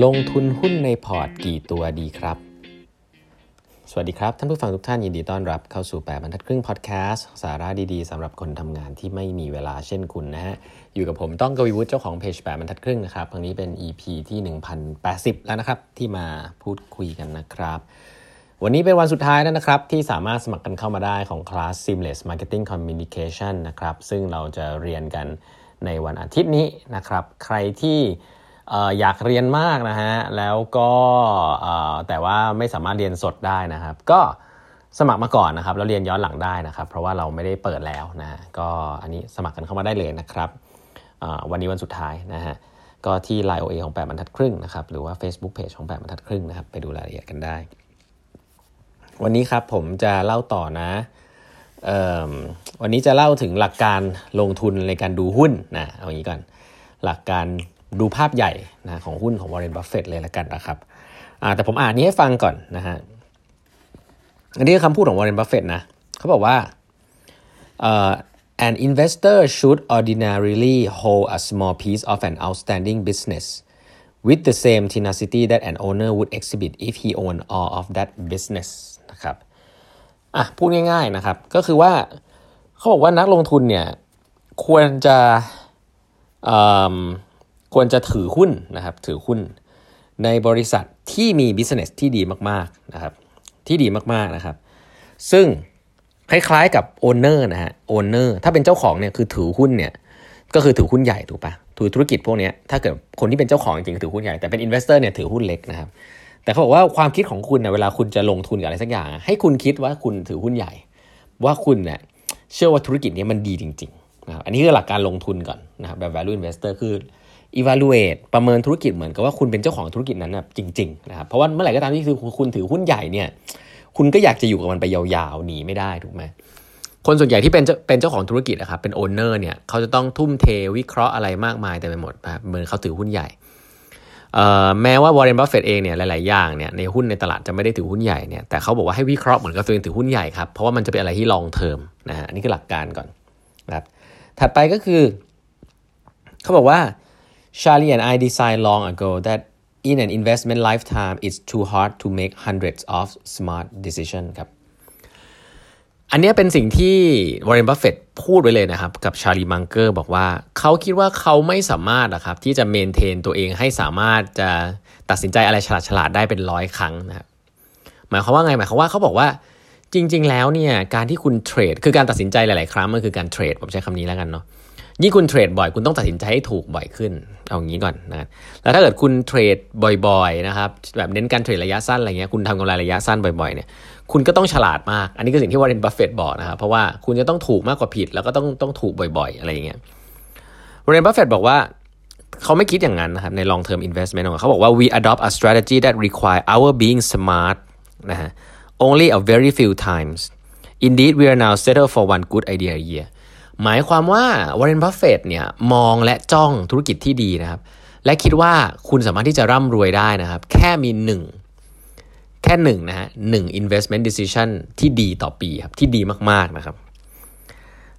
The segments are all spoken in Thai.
ลงทุนหุ้นในพอร์ตกี่ตัวดีครับ สวัสดีครับ ท่านผู้ฟังทุกท่านยินดีต้อนรับเข้าสู่แปดบรรทัดครึ่งพอดแคสต์สาระดีๆสำหรับคนทำงานที่ไม่มีเวลาเช่นคุณนะฮะ อยู่กับผมต้องกวีวุฒิเจ้าของเพจแปดบรรทัดครึ่งนะครับครั้งนี้เป็น EP ที่ 1080 แล้วนะครับ ที่มาพูดคุยกันนะครับ วันนี้เป็นวันสุดท้ายแล้วนะครับ ที่สามารถสมัครกันเข้ามาได้ของคลาส Seamless Marketing Communication นะครับซึ่งเราจะเรียนกันในวันอาทิตย์นี้นะครับ ใครที่ อยากเรียนมากนะฮะ แล้วก็แต่ว่าไม่สามารถเรียนสดได้นะครับ ก็สมัครมาก่อนนะครับแล้วเรียนย้อนหลังได้นะครับ เพราะว่าเราไม่ได้เปิดแล้วนะฮะก็อันนี้สมัครกันเข้ามาได้เลยนะครับ วันนี้วันสุดท้ายนะฮะ ก็ที่ Line OA ของ8บรรทัดครึ่งนะครับ หรือว่า Facebook Page ของ8บรรทัดครึ่งนะครับ ไปดูรายละเอียดกันได้ วันนี้ครับผมจะเล่าต่อนะวันนี้จะเล่าถึงหลักการลงทุนในการดูหุ้นนะ เอาอย่างนี้ก่อน หลักการ ดูภาพใหญ่นะของหุ้นของวอร์เรนบัฟเฟตเลยละกันนะครับแต่ผมอ่านนี้ให้ฟังก่อนนะฮะอันนี้คือคำพูดของวอร์เรนบัฟเฟตนะเขาบอกว่า uh, an investor should ordinarily hold a small piece of an outstanding business with the same tenacity that an owner would exhibit if he owned all of that business นะครับอะพูดง่ายๆนะครับ ก็คือว่าเขาบอกว่านักลงทุนเนี่ยควรจะ ควรจะถือหุ้นนะครับถือหุ้นในบริษัทที่มี business ที่ดีมากๆนะครับที่ดีมากๆนะครับ ซึ่งคล้ายๆกับ owner นะฮะ owner ถ้าเป็นเจ้าของเนี่ยคือถือหุ้นเนี่ยก็คือถือหุ้นใหญ่ถูกปะถือธุรกิจพวกนี้ถ้าเกิดคนที่เป็นเจ้าของจริงถือหุ้นใหญ่แต่เป็น investor เนี่ยถือหุ้นเล็กนะครับแต่เขาบอกว่าความคิดของคุณเนี่ยเวลาคุณจะลงทุนกับอะไรสักอย่าง ให้คุณคิดว่าคุณถือหุ้นใหญ่ ว่าคุณเนี่ยเชื่อว่าธุรกิจนี้มันดีจริงๆนะครับอันนี้คือหลักการลงทุนก่อนนะครับแบบ value investor คือ evaluate ประเมินธุรกิจเหมือนกับว่าคุณเป็นเจ้าของธุรกิจนั้นนะจริงๆนะครับเพราะว่าเมื่อไหร่ก็ตามที่คือคุณถือหุ้นใหญ่เนี่ยคุณก็อยากจะอยู่กับมันไปยาวๆหนีไม่ได้ถูกไหมคนส่วนใหญ่ที่เป็นเป็นเจ้าของธุรกิจนะครับเป็นโอนเนอร์เนี่ยเขาจะต้องทุ่มเทวิเคราะห์อะไรมากมายแต่ไปหมดครับเหมือนเขาถือหุ้นใหญ่แม้ว่าวอร์เรนบัฟเฟตเองเนี่ยหลาย ๆ อย่างเนี่ยในหุ้นในตลาดจะไม่ได้ถือหุ้นใหญ่เนี่ยแต่เขาบอกว่าให้วิเคราะห์เหมือนกับตัวเองถือหุ้นใหญ่ครับเพราะว่ามันจะเป็นอะไรที่ long term นะฮะอันนี้คือหลักการก่อนนะครับถัดไปก็คือ เขาบอกว่า Charlie and I decided long ago that in an investment lifetime it's too hard to make hundreds of smart decisions ครับ อันนี้เป็นสิ่งที่วอร์เรนบัฟเฟตพูดไว้เลยนะครับ กับชาร์ลีมังเกอร์บอกว่าเขาคิดว่าเขาไม่สามารถนะครับที่จะ maintain ตัวเองให้สามารถจะตัดสินใจอะไรฉลาดๆได้เป็นร้อยครั้งนะครับหมายความว่าไงหมายความว่าเขาบอกว่าจริง ๆ แล้วเนี่ยการที่คุณเทรดคือการตัดสินใจหลาย ๆ ครั้งมันคือการเทรดผมใช้คำนี้แล้วกันเนาะ ยิ่งคุณเทรดบ่อยคุณต้องตัดสินใจให้ถูกบ่อยขึ้น เอางี้ก่อนนะแล้วถ้าเกิดคุณเทรดบ่อยๆนะครับแบบเน้นการเทรดระยะสั้นอะไรเงี้ยคุณทำกำไรระยะสั้นบ่อยๆเนี่ยคุณก็ต้องฉลาดมาก อันนี้คือสิ่งที่วอร์เรนบัฟเฟตบอกนะครับเพราะว่าคุณจะต้องถูกมากกว่าผิด แล้วก็ต้องต้องถูกบ่อย ๆ อะไรเงี้ยวอร์เรนบัฟเฟตบอกว่าเขาไม่คิดอย่างนั้นนะครับใน long term investment ของเขาบอกว่า we adopt a strategy that require our being smart นะฮะ only a very few times indeed we are now settled for one good idea a year หมายความว่าวอร์เรนบัฟเฟตเนี่ยมองและจ้องธุรกิจที่ดีนะครับ และคิดว่าคุณสามารถที่จะร่ำรวยได้นะครับ แค่มีหนึ่งแค่หนึ่งนะฮะหนึ่ง investment decision ที่ดีต่อปีครับที่ดีมาก ๆ นะครับ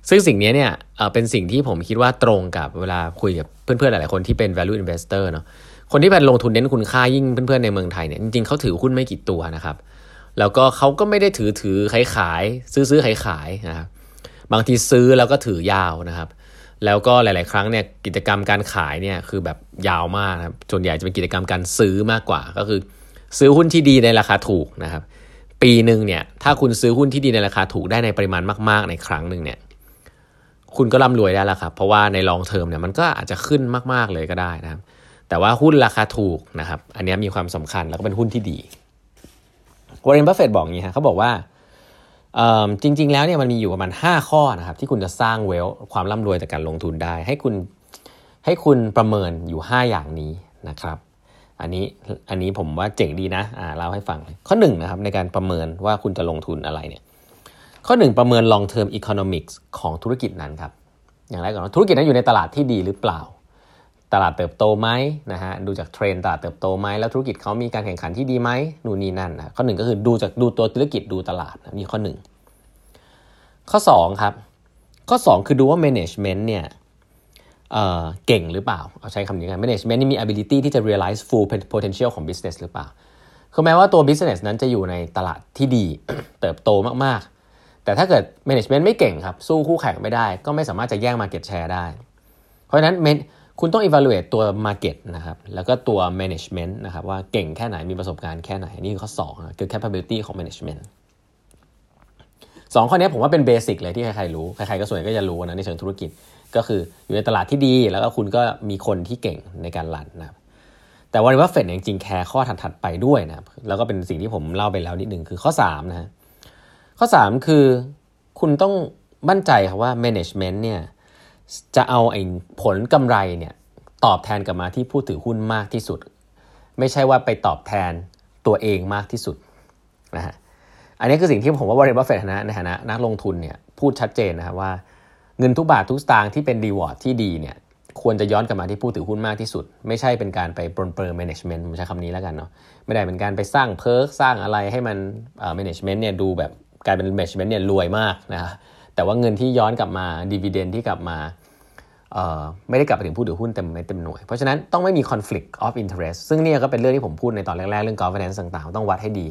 ซึ่งสิ่งนี้เนี่ยเป็นสิ่งที่ผมคิดว่าตรงกับเวลาคุยกับเพื่อน ๆ หลาย ๆ คนที่เป็น value investor เนาะคนที่เป็นลงทุนเน้นคุณค่ายิ่งเพื่อน ๆ ในเมืองไทยเนี่ยจริง ๆ เขาถือหุ้นไม่กี่ตัวนะครับ แล้วก็เขาก็ไม่ได้ถือถือขายขายซื้อซื้อขายขายนะครับ บางทีซื้อแล้วก็ถือยาวนะครับ แล้วก็หลาย ๆ ครั้งเนี่ยกิจกรรมการขายเนี่ยคือแบบยาวมากครับส่วนใหญ่จะเป็นกิจกรรมการซื้อมากกว่า ก็คือ ซื้อหุ้นที่ดีในราคาถูกนะครับ ปีหนึ่งเนี่ยถ้าคุณซื้อหุ้นที่ดีในราคาถูกได้ในปริมาณมาก ๆ ในครั้งหนึ่งเนี่ยคุณก็ร่ำรวยได้แล้วครับ เพราะว่าใน long term เนี่ยมันก็อาจจะขึ้นมาก ๆ เลยก็ได้นะครับ แต่ว่าหุ้นราคาถูกนะครับ อันนี้มีความสำคัญแล้วก็เป็นหุ้นที่ดีวอร์เรนบัฟเฟตบอกอย่างนี้ฮะเขาบอกว่า จริง ๆ แล้วเนี่ยมันมีอยู่ประมาณ 5 ข้อนะครับที่คุณจะสร้าง wealth ความร่ำรวยจากการลงทุนได้ ให้คุณให้คุณประเมินอยู่ 5 อย่างนี้นะครับ อันนี้อันนี้ผมว่าเจ๋งดีนะอ่าเล่าให้ฟังข้อ1นนะครับในการประเมินว่าคุณจะลงทุนอะไรเนี่ยข้อ 1 ประเมิน long term economics ของธุรกิจนั้นครับอย่างแรกก่อนธุรกิจนั้นอยู่ในตลาดที่ดีหรือเปล่า ตลาดเติบโตไหมนะฮะดูจากเทรนตลาดเติบโตไหมแล้วธุรกิจเขามีการแข่งขันที่ดีไหมนู่นนี่นั่นนะข้อหนึ่งก็คือดูจากดูตัวธุรกิจดูตลาดนะมีข้อหนึ่งข้อ2ครับข้อ 2 คือดูว่า management เนี่ยเก่งหรือเปล่า เอาใช้คำนี้กัน management นี่มี ability ที่จะ realize full potential ของ business หรือเปล่าคือแม้ว่าตัว business นั้นจะอยู่ในตลาดที่ดีเติบโตมากๆ แต่ถ้าเกิด management ไม่เก่งครับ สู้คู่แข่งไม่ได้ ก็ไม่สามารถจะแย่ง market share ได้ เพราะฉะนั้น คุณต้อง evaluate ตัว market นะครับ แล้วก็ตัว management นะครับว่าเก่งแค่ไหน มีประสบการณ์แค่ไหน นี่คือข้อ2คือ capability ของ management สองข้อนี้ผมว่าเป็นเบสิกเลยที่ใครๆรู้ ใครๆก็ส่วนใหญ่ก็จะรู้นะในเชิงธุรกิจ ก็คืออยู่ในตลาดที่ดี แล้วก็คุณก็มีคนที่เก่งในการรันนะครับแต่วันนี้ว่าเฟดจริงๆแคร์ข้อถัดๆไปด้วยนะครับแล้วก็เป็นสิ่งที่ผมเล่าไปแล้วนิดหนึ่งคือข้อ3นะข้อ 3 คือคุณต้องมั่นใจครับว่า management เนี่ย จะเอาไอ้ผลกำไรเนี่ยตอบแทนกลับมาที่ผู้ถือหุ้นมากที่สุด ไม่ใช่ว่าไปตอบแทนตัวเองมากที่สุดนะฮะอันนี้คือสิ่งที่ผมว่าบริษัทบัฟเฟตนะในฐานะนักลงทุนเนี่ยพูดชัดเจนนะครับว่าเงินทุกบาททุกสตางค์ที่เป็นรีวอร์ดที่ดีเนี่ยควรจะย้อนกลับมาที่ผู้ถือหุ้นมากที่สุด ไม่ใช่เป็นการไปปรนเปรย์แมネจเมนต์ผมใช้คำนี้แล้วกันเนาะไม่ได้เป็นการไปสร้างเพิร์กสร้างอะไรให้มันเอ่อแมネจเมนต์เนี่ยดูแบบกลายเป็นแมネจเมนต์เนี่ยรวยมากนะ แต่ว่าเงินที่ย้อนกลับมา dividend ที่กลับมาไม่ได้กลับไปถึงผู้ถือหุ้นเต็มเต็มหน่วย เพราะฉะนั้นต้องไม่มี conflict of interest ซึ่งนี่ก็เป็นเรื่องที่ผมพูดในตอนแรก ๆ เรื่อง governance ต่างๆ ต้องวัดให้ดี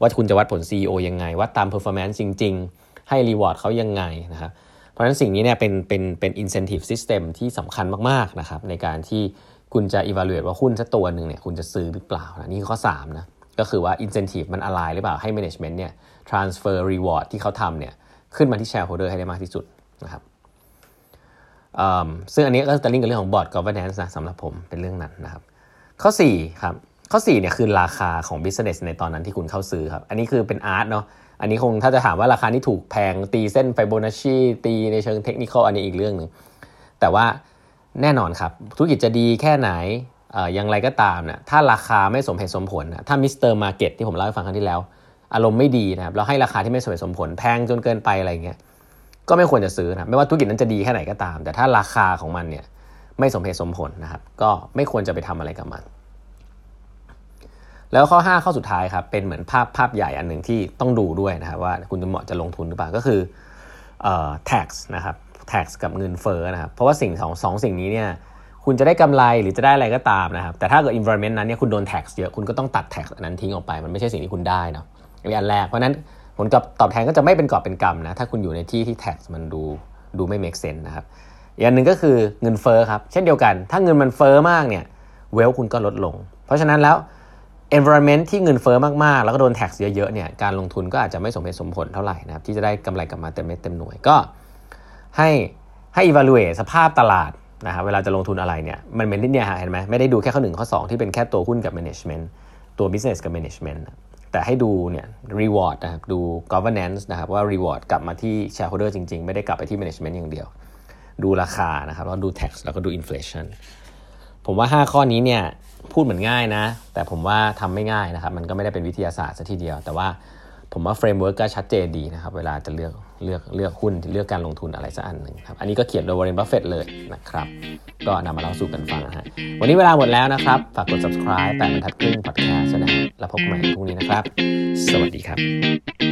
ว่าคุณจะวัดผล CEO ยังไง วัดตาม performance จริง ๆ ให้ reward เขายังไงนะครับเพราะฉะนั้นสิ่งนี้เนี่ยเป็นเป็นเป็น incentive system ที่สำคัญมากๆนะครับในการที่คุณจะ evaluate ว่าหุ้นสักตัวหนึ่งเนี่ยคุณจะซื้อหรือเปล่านะนี่ข้อ3นะก็คือว่า incentive มันอะไรหรือเปล่าให้ management เนี่ย transfer reward ที่เขาทำเนี่ย ขึ้นมาที่ shareholder ให้ได้มากที่สุดนะครับซึ่งอันนี้ก็จะลิงก์กับเรื่องของ board governance นะสำหรับผมเป็นเรื่องนั้นนะครับ ข้อ4ครับข้อ4เนี่ยคือราคาของ business ในตอนนั้นที่คุณเข้าซื้อครับ อันนี้คือเป็น art เนาะอันนี้คงถ้าจะถามว่าราคาที่ถูกแพงตีเส้นไฟโบนัชชีตีในเชิงเทคนิคอันนี้อีกเรื่องหนึ่งแต่ว่าแน่นอนครับ ธุรกิจจะดีแค่ไหนอย่างไรก็ตามนะถ้าราคาไม่สมเหตุสมผลนะถ้า Mr. Market ที่ผมเล่าให้ฟังครั้งที่แล้ว อารมณ์ไม่ดีนะครับเราให้ราคาที่ไม่สมเหตุสมผลแพงจนเกินไปอะไรเงี้ยก็ไม่ควรจะซื้อนะไม่ว่าธุรกิจนั้นจะดีแค่ไหนก็ตาม แต่ถ้าราคาของมันเนี่ยไม่สมเหตุสมผลนะครับ ก็ไม่ควรจะไปทำอะไรกับมัน แล้วข้อ 5 ข้อสุดท้ายครับเป็นเหมือนภาพภาพใหญ่อันหนึ่งที่ต้องดูด้วยนะครับว่าคุณจะเหมาะจะลงทุนหรือเปล่าก็คือเอ่อ tax นะครับ tax กับเงินเฟ้อนะครับเพราะว่าสิ่งสองสองสิ่งนี้เนี่ยคุณจะได้กำไรหรือจะได้อะไรก็ตามนะครับแต่ถ้าเกิด environment นั้นเนี่ยคุณโดน tax เยอะคุณก็ต้องตัด tax อันนั้นทิ้งออกไป มันไม่ใช่สิ่งที่คุณได้เนาะอันแรก เพราะนั้นผลตอบแทนก็จะไม่เป็นกอบเป็นกำนะ ถ้าคุณอยู่ในที่ที่ tax มันดูดูไม่ make sense นะครับอย่างหนึ่งก็คือเงินเฟ้อครับ เช่นเดียวกัน ถ้าเงินมันเฟ้อมากเนี่ยเวลคุณก็ลดลง เพราะฉะนั้นแล้ว environment ที่เงินเฟ้อมากๆ แล้วก็โดน tax เยอะๆเนี่ยการลงทุนก็อาจจะไม่สมเหตุสมผลเท่าไหร่นะครับที่จะได้กำไรกลับมาเต็มเม็ดเต็มหน่วยก็ให้ให้ evaluate สภาพตลาดนะครับเวลาจะลงทุนอะไรเนี่ยมันเป็นที่เนี่ยเห็นไหมไม่ได้ดูแค่ข้อหนึ่งข้อ 2 ที่เป็นแค่ตัวหุ้นกับ management ตัว business กับ management แต่ให้ดูเนี่ย reward นะครับดู governance นะครับว่า reward กลับมาที่ shareholder จริง ๆ ไม่ได้กลับไปที่ management อย่างเดียว ดูราคานะครับแล้วดู tax แล้วก็ดู inflation ผมว่า 5 ข้อนี้เนี่ยพูดเหมือนง่ายนะ แต่ผมว่าทำไม่ง่ายนะครับ มันก็ไม่ได้เป็นวิทยาศาสตร์ซะทีเดียว แต่ว่า ผมว่า framework ก็ชัดเจนดีนะครับ เวลาจะเลือกเลือกเลือกหุ้นเลือกการลงทุนอะไรสักอันหนึ่งครับอันนี้ก็เขียนโดยวอร์เรนบัฟเฟตเลยนะครับ ก็นำมาเล่าสู่กันฟังนะฮะวันนี้เวลาหมดแล้วนะครับ ฝากกด subscribe แปดบรรทัดครึ่ง podcast นะฮะแล้วพบกันใหม่พรุ่งนี้นะครับ สวัสดีครับ